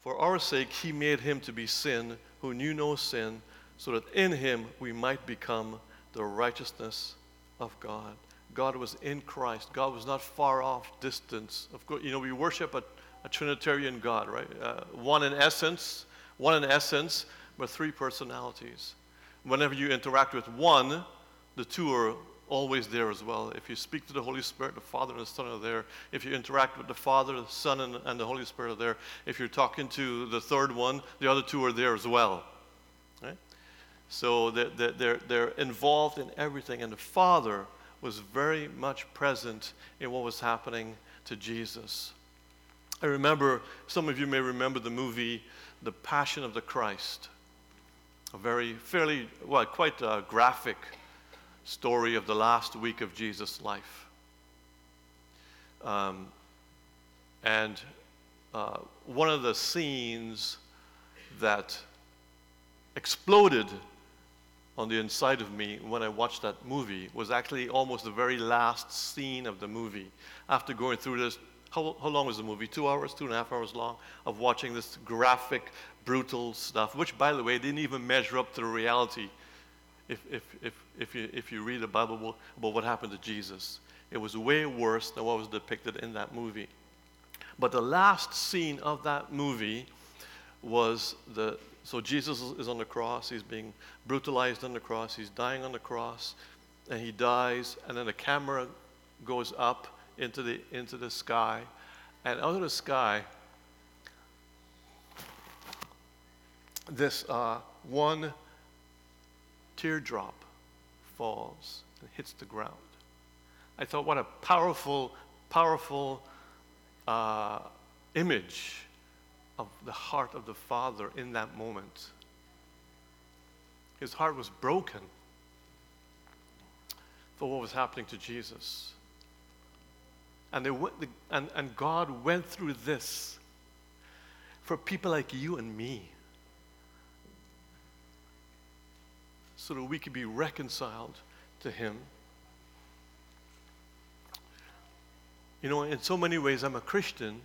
For our sake, he made him to be sin who knew no sin, so that in him we might become the righteousness of God. God was in Christ. God was not far off distance. Of course, you know, we worship a, a Trinitarian God, right? Uh, one in essence, one in essence, but three personalities. Whenever you interact with one, the two are always there as well. If you speak to the Holy Spirit, the Father and the Son are there. If you interact with the Father, the Son, and, and the Holy Spirit are there. If you're talking to the third one, the other two are there as well. Right? So they're, they're, they're involved in everything. And the Father was very much present in what was happening to Jesus. I remember, some of you may remember the movie The Passion of the Christ. A very, fairly, well, quite a graphic story of the last week of Jesus' life. Um, and uh, one of the scenes that exploded on the inside of me when I watched that movie was actually almost the very last scene of the movie. After going through this, how, how long was the movie? Two hours, two and a half hours long, of watching this graphic, brutal stuff, which, by the way, didn't even measure up to the reality if, if, if, if, you, if you read the Bible about what happened to Jesus. It was way worse than what was depicted in that movie. But the last scene of that movie was the so Jesus is on the cross, he's being brutalized on the cross, he's dying on the cross, and he dies, and then the camera goes up into the into the sky, and out of the sky, this uh, one teardrop falls and hits the ground. I thought, what a powerful, powerful uh, image of the heart of the Father in that moment. His heart was broken for what was happening to Jesus. And, they went, and, and God went through this for people like you and me. So that we could be reconciled to Him. You know, in so many ways, I'm a Christian.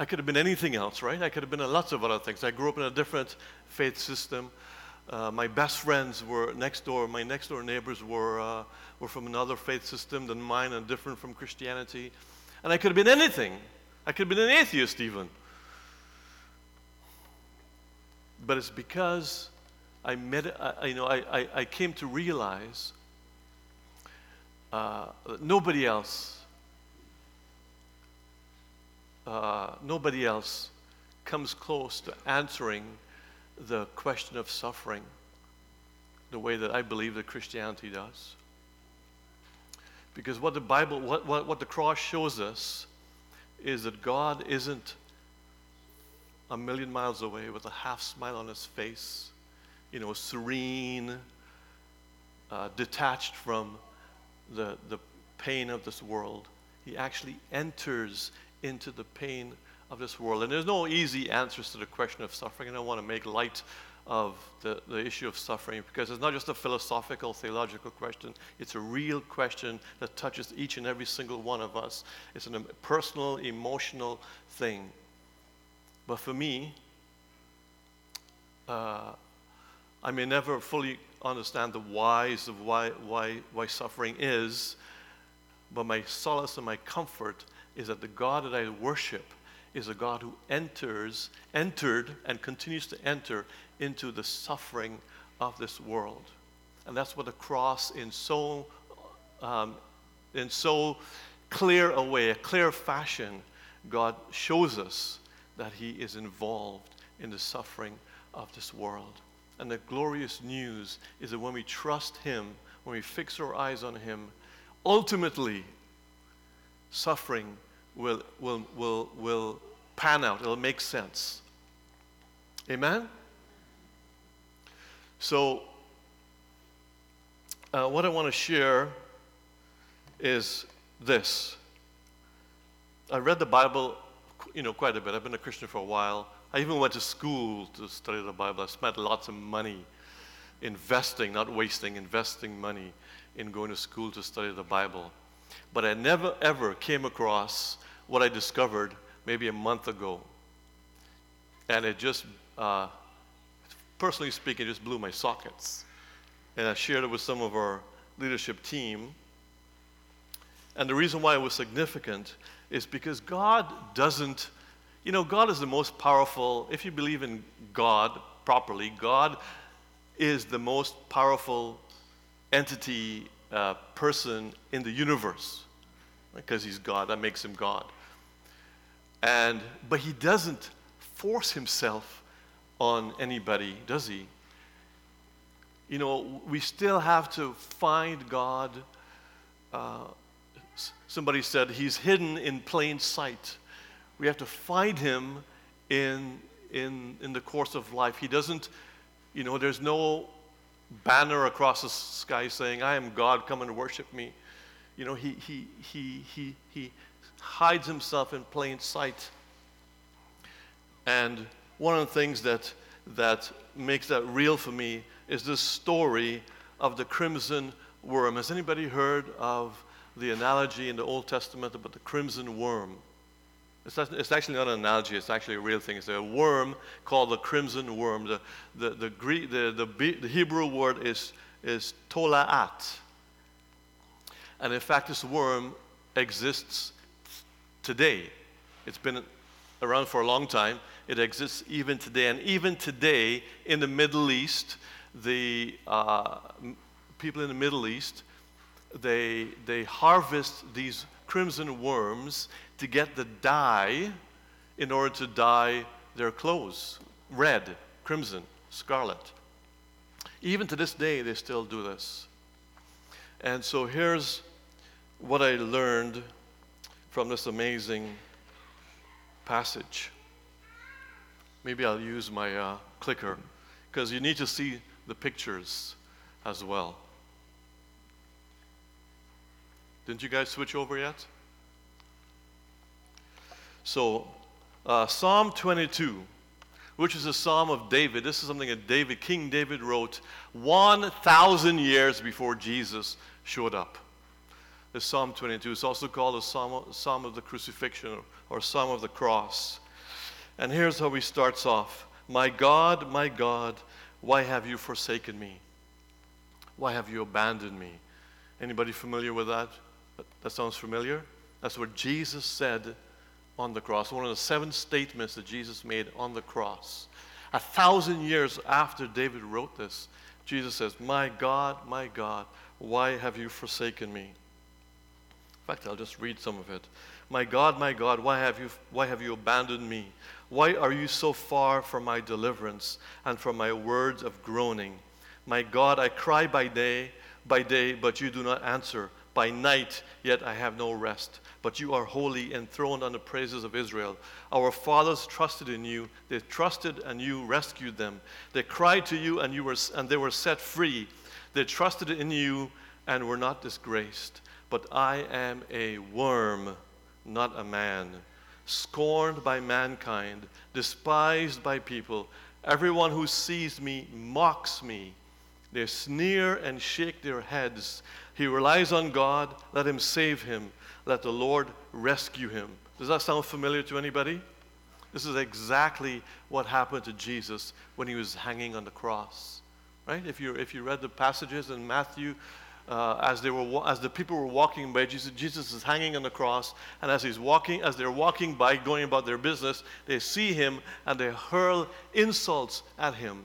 I could have been anything else, right? I could have been lots of other things. I grew up in a different faith system. Uh, my best friends were next door. My next door neighbors were, uh, were from another faith system than mine and different from Christianity. And I could have been anything. I could have been an atheist, even. But it's because I, med- I, you know, I, I, I, came to realize uh, nobody else, uh, nobody else comes close to answering the question of suffering the way that I believe that Christianity does. Because what the Bible, what, what, what the cross shows us is that God isn't a million miles away with a half smile on his face you know, serene, uh, detached from the, the pain of this world. He actually enters into the pain of this world. And there's no easy answers to the question of suffering. And I want to make light of the, the issue of suffering because it's not just a philosophical, theological question. It's a real question that touches each and every single one of us. It's a personal, emotional thing. But for me, uh, I may never fully understand the whys of why, why, why suffering is, but my solace and my comfort is that the God that I worship is a God who enters, entered, and continues to enter into the suffering of this world. And that's what the cross, in so, um, in so clear a way, a clear fashion, God shows us that He is involved in the suffering of this world. And the glorious news is that when we trust Him, when we fix our eyes on Him, ultimately, suffering will, will, will, will pan out. It'll make sense. Amen? So, uh, what I want to share is this. I read the Bible, you know, quite a bit. I've been a Christian for a while. I even went to school to study the Bible. I spent lots of money investing, not wasting, investing money in going to school to study the Bible. But I never ever came across what I discovered maybe a month ago. and it just, uh, personally speaking, it just blew my sockets. And I shared it with some of our leadership team. And the reason why it was significant is because God doesn't, you know, God is the most powerful, if you believe in God properly, God is the most powerful entity, uh, person in the universe. Because he's God, that makes him God. And, but he doesn't force himself on anybody, does he? You know, we still have to find God. Uh, somebody said he's hidden in plain sight. We have to find him in, in, in the course of life. He doesn't, you know, there's no banner across the sky saying, I am God, come and worship me. You know, he, he, he, he, he hides himself in plain sight. And one of the things that, that makes that real for me is this story of the crimson worm. Has anybody heard of the analogy in the Old Testament about the crimson worm? It's, it's actually not an analogy, it's actually a real thing. It's a worm called the crimson worm. The, the, the, Greek, the, the, the Hebrew word is, is tolaat. And in fact, this worm exists today. It's been around for a long time. It exists even today. And even today, in the Middle East, the uh, people in the Middle East, they, they harvest these crimson worms to get the dye in order to dye their clothes red, crimson, scarlet. Even to this day, they still do this. And so here's what I learned from this amazing passage. Maybe I'll use my uh, clicker because you need to see the pictures as well. Didn't you guys switch over yet? So, uh, Psalm 22, which is a psalm of David, this is something that David, King David wrote 1,000 years before Jesus showed up. This Psalm 22 is also called a psalm, psalm of the crucifixion or Psalm of the cross. And here's how he starts off My God, my God, why have you forsaken me? Why have you abandoned me? Anybody familiar with that? That sounds familiar? That's what Jesus said on the cross. One of the seven statements that Jesus made on the cross. A thousand years after David wrote this, Jesus says, My God, my God, why have you forsaken me? In fact, I'll just read some of it. My God, my God, why have you, why have you abandoned me? Why are you so far from my deliverance and from my words of groaning? My God, I cry by day, by day, but you do not answer. By night, yet I have no rest. But you are holy, enthroned on the praises of Israel. Our fathers trusted in you. They trusted, and you rescued them. They cried to you, and, you were, and they were set free. They trusted in you and were not disgraced. But I am a worm, not a man scorned by mankind, despised by people. Everyone who sees me mocks me. They sneer and shake their heads. He relies on God. Let him save him. Let the Lord rescue him. Does that sound familiar to anybody? This is exactly what happened to Jesus when he was hanging on the cross. Right? If you, if you read the passages in Matthew, uh, as, they were, as the people were walking by, Jesus, Jesus is hanging on the cross, and as he's walking, as they're walking by, going about their business, they see him and they hurl insults at him.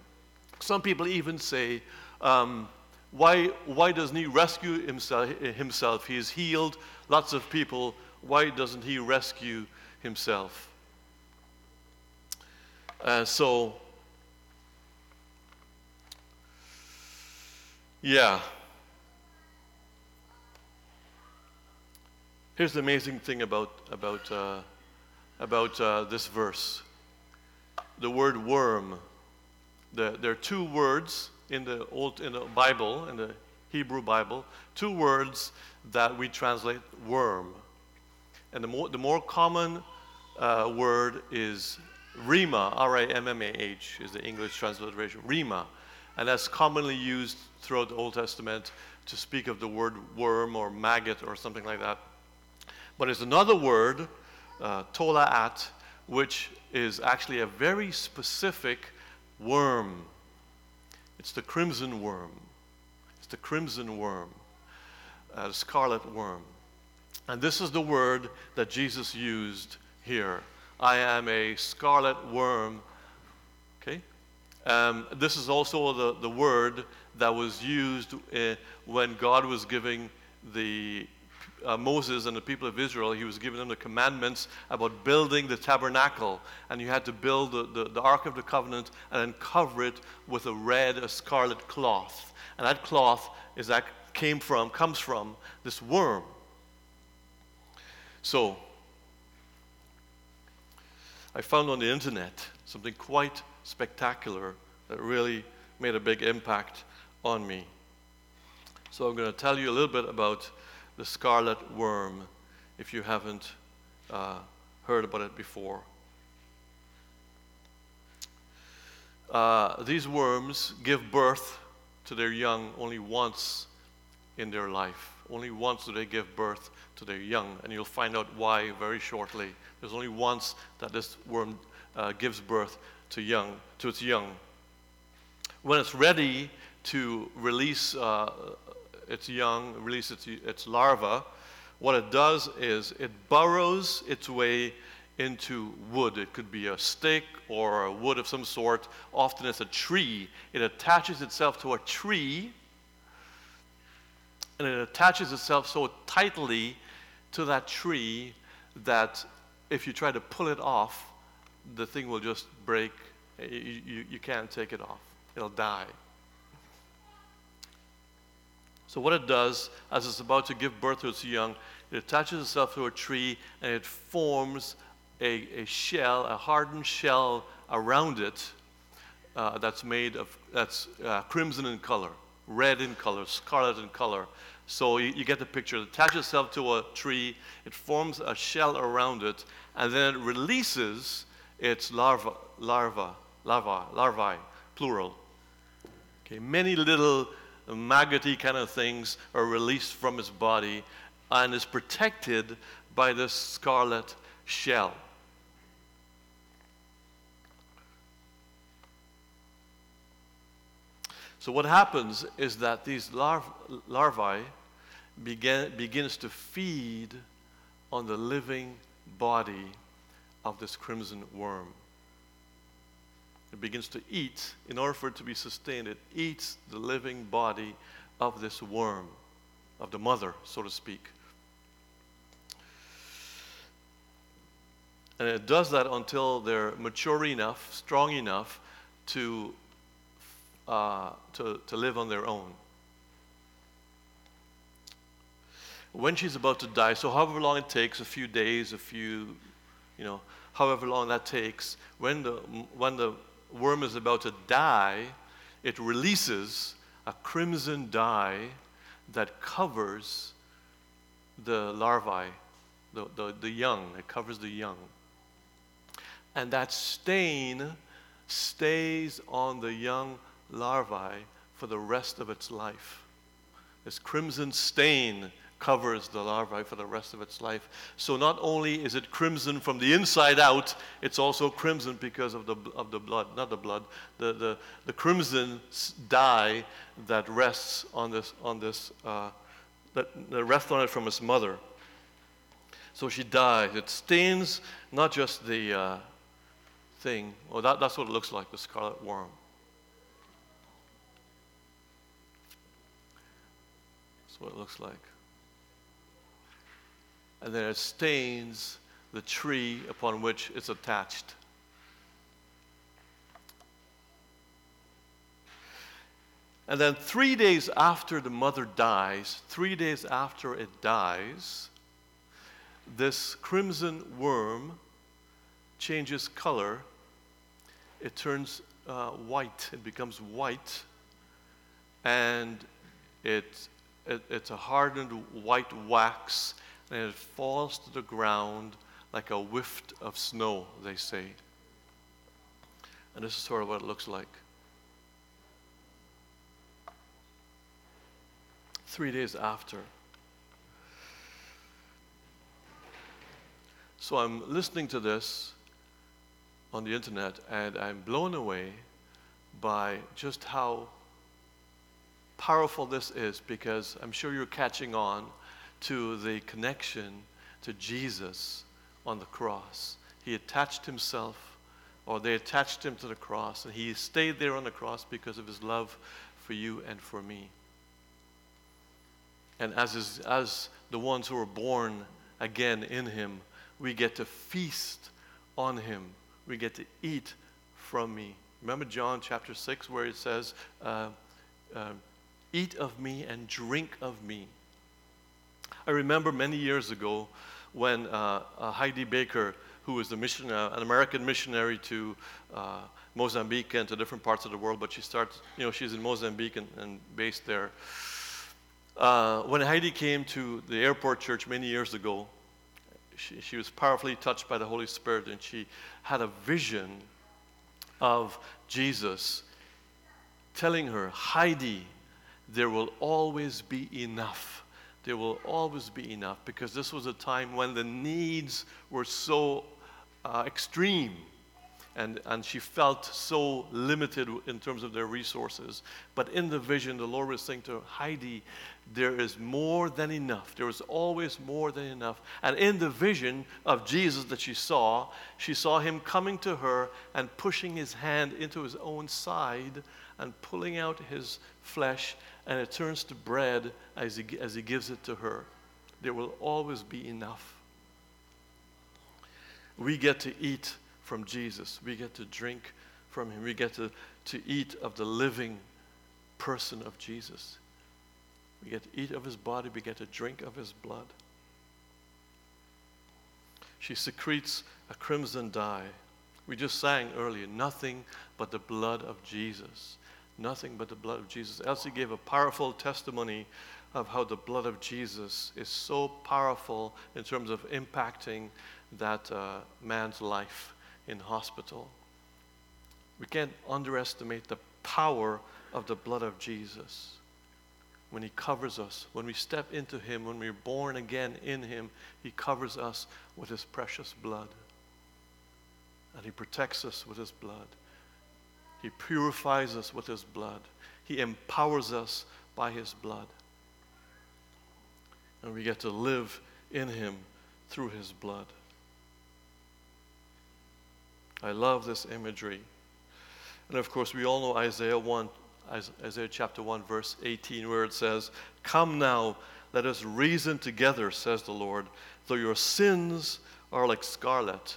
Some people even say, um, why, why doesn't he rescue himself, himself? He is healed lots of people. Why doesn't he rescue himself? Uh, so, yeah. Here's the amazing thing about, about, uh, about uh, this verse the word worm. The, there are two words in the, old, in the Bible, in the Hebrew Bible, two words that we translate worm. And the more, the more common uh, word is rima, R I M M A H, is the English transliteration, rima. And that's commonly used throughout the Old Testament to speak of the word worm or maggot or something like that. But there's another word, uh, tolaat, which is actually a very specific worm. It's the crimson worm. The crimson worm, uh, the scarlet worm. And this is the word that Jesus used here. I am a scarlet worm. Okay? Um, this is also the, the word that was used uh, when God was giving the uh, Moses and the people of Israel, he was giving them the commandments about building the tabernacle. And you had to build the, the, the, Ark of the Covenant and then cover it with a red, a scarlet cloth. And that cloth is that came from, comes from this worm. So, I found on the internet something quite spectacular that really made a big impact on me. So, I'm going to tell you a little bit about the scarlet worm if you haven't uh, heard about it before. Uh, these worms give birth to their young only once in their life. Only once do they give birth to their young, and you'll find out why very shortly. There's only once that this worm uh, gives birth to young, to its young. When it's ready to release uh, its young, release its, its larva, what it does is it burrows its way into wood. It could be a stick or a wood of some sort. Often it's a tree. It attaches itself to a tree and it attaches itself so tightly to that tree that if you try to pull it off, the thing will just break. You, you, you can't take it off, it'll die. So, what it does, as it's about to give birth to its young, it attaches itself to a tree and it forms a, a shell, a hardened shell around it uh, that's made of, that's uh, crimson in color, red in color, scarlet in color. So you, you, get the picture. It attaches itself to a tree, it forms a shell around it, and then it releases its larva, larva, larva, larvae, plural. Okay, many little maggoty kind of things are released from its body and is protected by this scarlet shell. So what happens is that these larvae begin, begins to feed on the living body of this crimson worm. It begins to eat, in order for it to be sustained, it eats the living body of this worm, of the mother, so to speak. And it does that until they're mature enough, strong enough to, uh, to, to live on their own. When she's about to die, so however long it takes, a few days, a few, you know, however long that takes, when the, when the worm is about to die, it releases a crimson dye that covers the larvae, the, the, the young. It covers the young. And that stain stays on the young larvae for the rest of its life. This crimson stain covers the larvae for the rest of its life. So not only is it crimson from the inside out, it's also crimson because of the, of the blood, not the blood, the, the, the crimson dye that rests on this, on this uh, that, that rests on it from its mother. So she dies. It stains not just the uh, thing, well, that, that's what it looks like, the scarlet worm. What it looks like and then it stains the tree upon which it's attached. And then three days after the mother dies, three days after it dies, this crimson worm changes color. It turns uh, white. It becomes white. And it, it, it's a hardened white wax and it falls to the ground like a whiff of snow, they say. And this is sort of what it looks like. Three days after. So I'm listening to this, on the internet, and I'm blown away by just how powerful this is because I'm sure you're catching on to the connection to Jesus on the cross. He attached himself, or they attached him to the cross, and he stayed there on the cross because of his love for you and for me. And as, his, as the ones who are born again in him, we get to feast on him. We get to eat from me. Remember John chapter 6, where it says, uh, uh, Eat of me and drink of me. I remember many years ago when uh, uh Heidi Baker, who was mission, uh, an American missionary to uh, Mozambique and to different parts of the world, but she starts, you know, she's in Mozambique and, and based there. when Heidi came to the airport church many years ago, she, she was powerfully touched by the Holy Spirit and she had a vision of Jesus telling her, Heidi, there will always be enough. There will always be enough because this was a time when the needs were so uh, extreme and, and she felt so limited in terms of their resources. But in the vision, the Lord was saying to Heidi, there is more than enough. There is always more than enough. And in the vision of Jesus that she saw, she saw him coming to her and pushing his hand into his own side and pulling out his flesh, and it turns to bread as he, as he gives it to her. There will always be enough. We get to eat from Jesus, we get to drink from him, we get to, to eat of the living person of Jesus. We get to eat of his body, we get to drink of his blood. She secretes a crimson dye. We just sang earlier, nothing but the blood of Jesus. Nothing but the blood of Jesus. Elsie gave a powerful testimony of how the blood of Jesus is so powerful in terms of impacting that uh, man's life in hospital. We can't underestimate the power of the blood of Jesus when He covers us, when we step into Him, when we're born again in Him, He covers us with His precious blood. And He protects us with His blood. He purifies us with His blood. He empowers us by His blood. And we get to live in Him through His blood. I love this imagery. And of course, we all know Isaiah 1, Isaiah chapter 1, verse 18, where it says, Come now, let us reason together, says the Lord. Though your sins are like scarlet,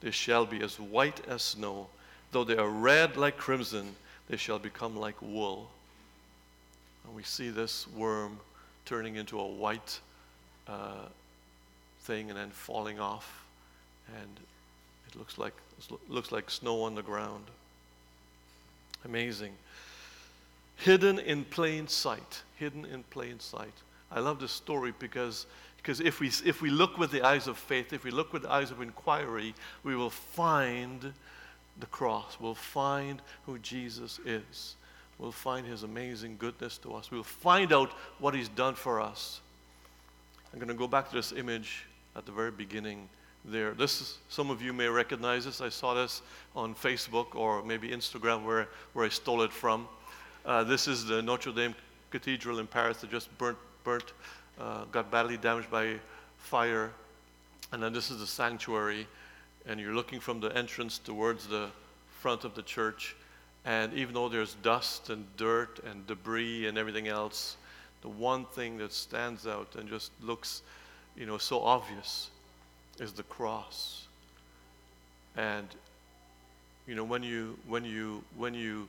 they shall be as white as snow. Though they are red like crimson, they shall become like wool. And we see this worm turning into a white uh, thing and then falling off. And it looks like, looks like snow on the ground. Amazing. Hidden in plain sight. Hidden in plain sight. I love this story because, because if, we, if we look with the eyes of faith, if we look with the eyes of inquiry, we will find the cross. We'll find who Jesus is. We'll find his amazing goodness to us. We'll find out what he's done for us. I'm going to go back to this image at the very beginning there. This is, some of you may recognize this. I saw this on Facebook or maybe Instagram where, where I stole it from. Uh, this is the Notre Dame Cathedral in Paris that just burnt, burnt uh, got badly damaged by fire. And then this is the sanctuary and you're looking from the entrance towards the front of the church. And even though there's dust and dirt and debris and everything else, the one thing that stands out and just looks, you know, so obvious is the cross. And you know, when you when you when you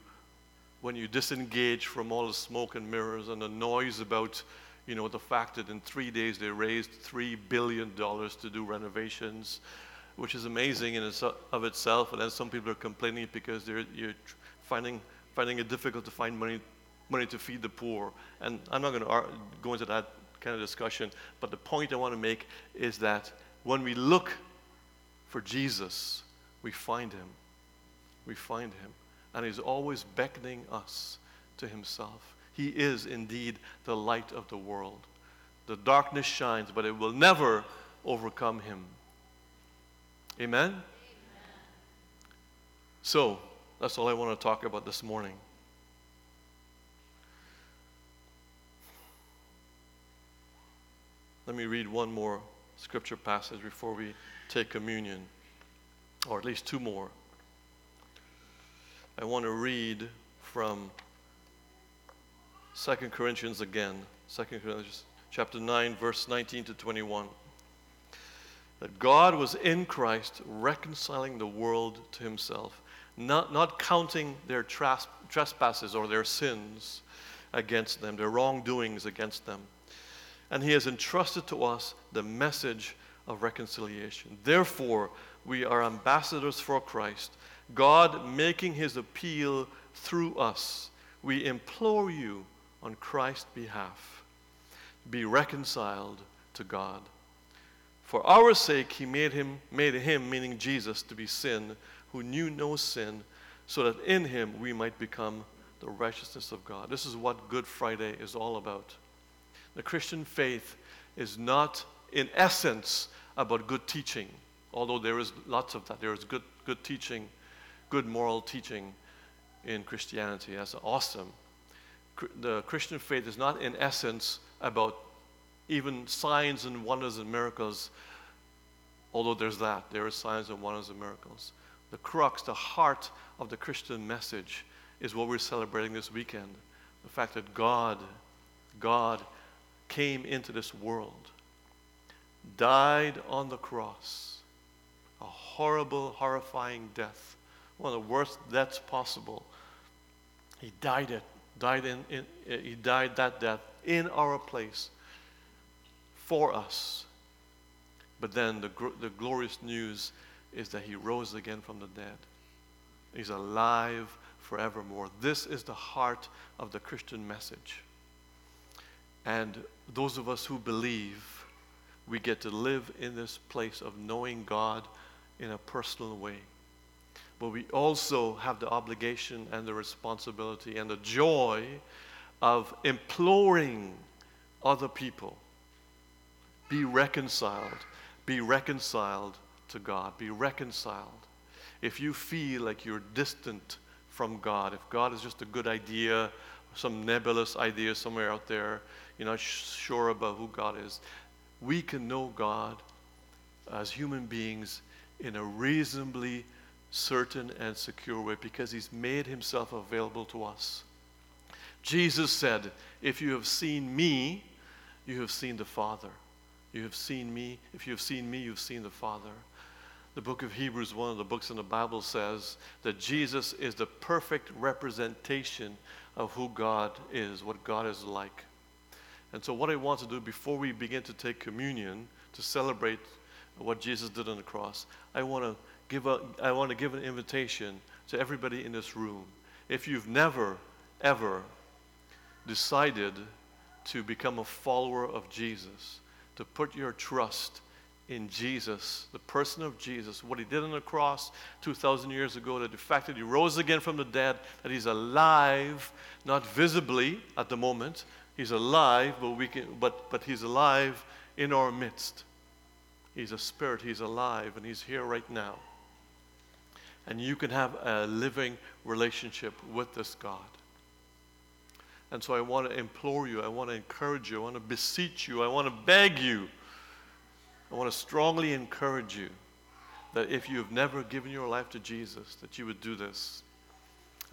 when you disengage from all the smoke and mirrors and the noise about you know the fact that in three days they raised three billion dollars to do renovations which is amazing in of itself. And then some people are complaining because they're you're finding finding it difficult to find money money to feed the poor. And I'm not going to go into that kind of discussion. But the point I want to make is that when we look for Jesus, we find him. We find him. And he's always beckoning us to himself. He is indeed the light of the world. The darkness shines, but it will never overcome him. Amen? Amen? So, that's all I want to talk about this morning. Let me read one more scripture passage before we take communion, or at least two more. I want to read from 2 Corinthians again, 2 Corinthians chapter 9, verse 19 to 21. That God was in Christ reconciling the world to himself, not, not counting their trespasses or their sins against them, their wrongdoings against them and he has entrusted to us the message of reconciliation. Therefore, we are ambassadors for Christ, God making his appeal through us. We implore you on Christ's behalf be reconciled to God. For our sake, he made him, made him, meaning Jesus, to be sin, who knew no sin, so that in him we might become the righteousness of God. This is what Good Friday is all about. The Christian faith is not, in essence, about good teaching, although there is lots of that. There is good, good teaching, good moral teaching in Christianity. That's awesome. The Christian faith is not, in essence, about even signs and wonders and miracles, although there's that. There are signs and wonders and miracles. The crux, the heart of the Christian message is what we're celebrating this weekend. The fact that God, God came into this world, died on the cross, a horrible, horrifying death, one of the worst deaths possible. He died it, died in, in he died that death in our place for us. But then the, the glorious news is that he rose again from the dead. He's alive forevermore. This is the heart of the Christian message. And those of us who believe, we get to live in this place of knowing God in a personal way. But we also have the obligation and the responsibility and the joy of imploring other people be reconciled, be reconciled to God, be reconciled. If you feel like you're distant from God, if God is just a good idea, some nebulous idea somewhere out there, you're not sure about who God is, we can know God as human beings in a reasonably certain and secure way because He's made Himself available to us. Jesus said, If you have seen me, you have seen the Father. You have seen me. If you have seen me, you've seen the Father. The book of Hebrews, one of the books in the Bible, says that Jesus is the perfect representation of who God is, what God is like. And so, what I want to do before we begin to take communion to celebrate what Jesus did on the cross, I want to give a, I want to give an invitation to everybody in this room. If you've never, ever decided to become a follower of Jesus, to put your trust in Jesus, the person of Jesus, what he did on the cross 2,000 years ago, that the fact that he rose again from the dead, that he's alive, not visibly at the moment, He's alive, but, we can, but, but He's alive in our midst. He's a spirit, He's alive, and He's here right now. And you can have a living relationship with this God. And so I want to implore you, I want to encourage you, I want to beseech you, I want to beg you, I want to strongly encourage you that if you've never given your life to Jesus, that you would do this.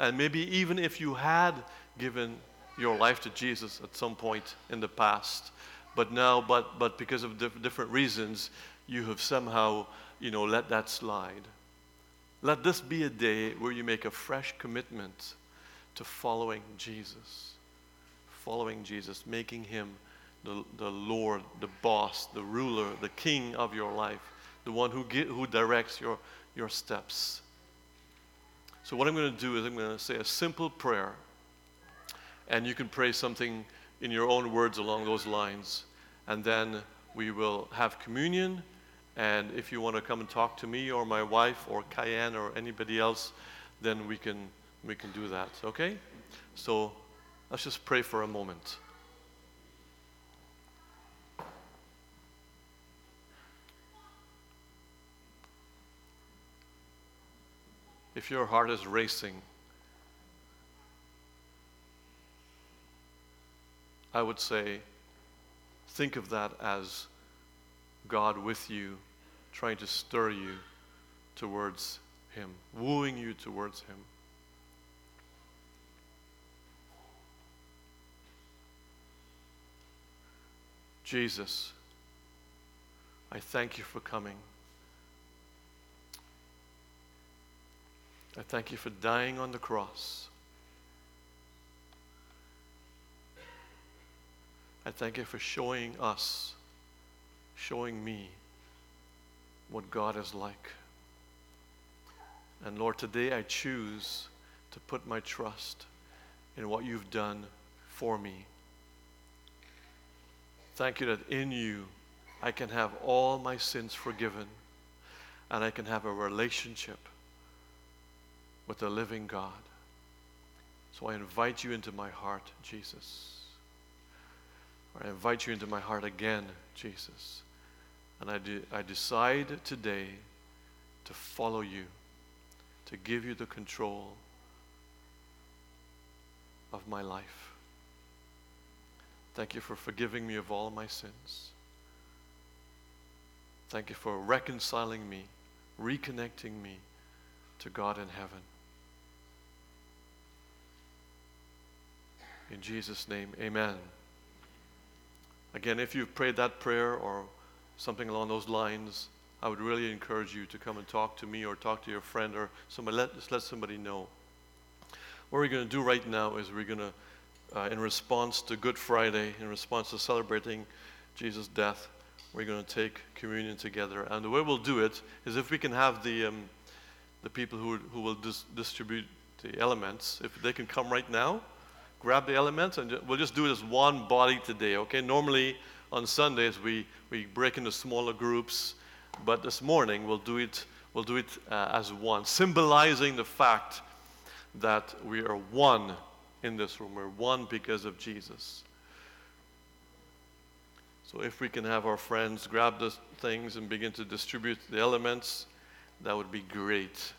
And maybe even if you had given your life to Jesus at some point in the past, but now, but, but because of diff- different reasons, you have somehow, you know, let that slide. Let this be a day where you make a fresh commitment to following Jesus. Following Jesus, making him the, the Lord, the boss, the ruler, the king of your life, the one who, get, who directs your, your steps. So, what I'm going to do is I'm going to say a simple prayer and you can pray something in your own words along those lines. And then we will have communion. And if you want to come and talk to me or my wife or Cayenne or anybody else, then we can, we can do that. Okay? So let's just pray for a moment. if your heart is racing, I would say, think of that as God with you, trying to stir you towards Him, wooing you towards Him. Jesus, I thank you for coming. I thank you for dying on the cross. I thank you for showing us, showing me what God is like. And Lord, today I choose to put my trust in what you've done for me. Thank you that in you I can have all my sins forgiven and I can have a relationship with the living God. So I invite you into my heart, Jesus. Or I invite you into my heart again, Jesus. And I, de- I decide today to follow you, to give you the control of my life. Thank you for forgiving me of all my sins. Thank you for reconciling me, reconnecting me to God in heaven. In Jesus' name, amen. Again, if you've prayed that prayer or something along those lines, I would really encourage you to come and talk to me or talk to your friend or somebody. Let, just let somebody know. What we're going to do right now is we're going to uh, in response to Good Friday, in response to celebrating Jesus' death, we're going to take communion together. And the way we'll do it is if we can have the, um, the people who, who will dis- distribute the elements, if they can come right now, grab the elements, and we'll just do it as one body today, okay? Normally on Sundays we, we break into smaller groups, but this morning we'll do it, we'll do it uh, as one, symbolizing the fact that we are one in this room. We're one because of Jesus. So if we can have our friends grab the things and begin to distribute the elements, that would be great.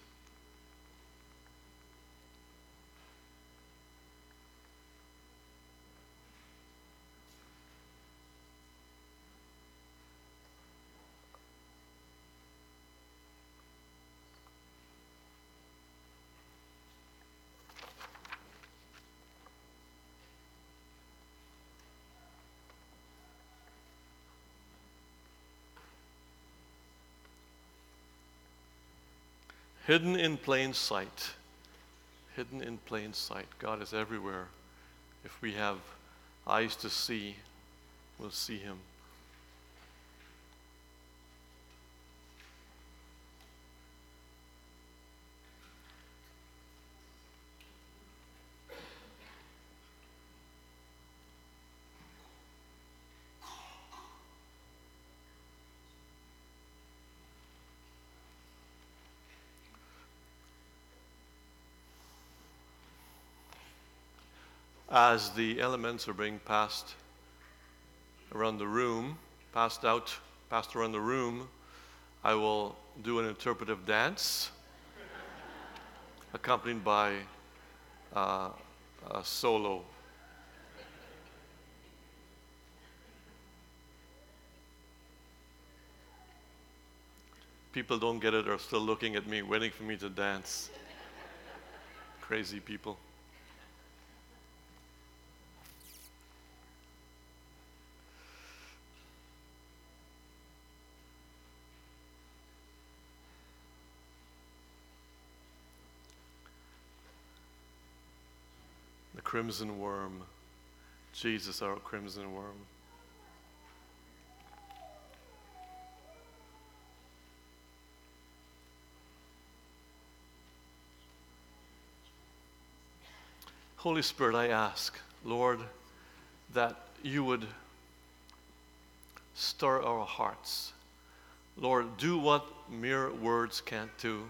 Hidden in plain sight. Hidden in plain sight. God is everywhere. If we have eyes to see, we'll see Him. As the elements are being passed around the room, passed out, passed around the room, I will do an interpretive dance accompanied by uh, a solo. People don't get it are still looking at me, waiting for me to dance. Crazy people. Crimson worm. Jesus, our crimson worm. Holy Spirit, I ask, Lord, that you would stir our hearts. Lord, do what mere words can't do.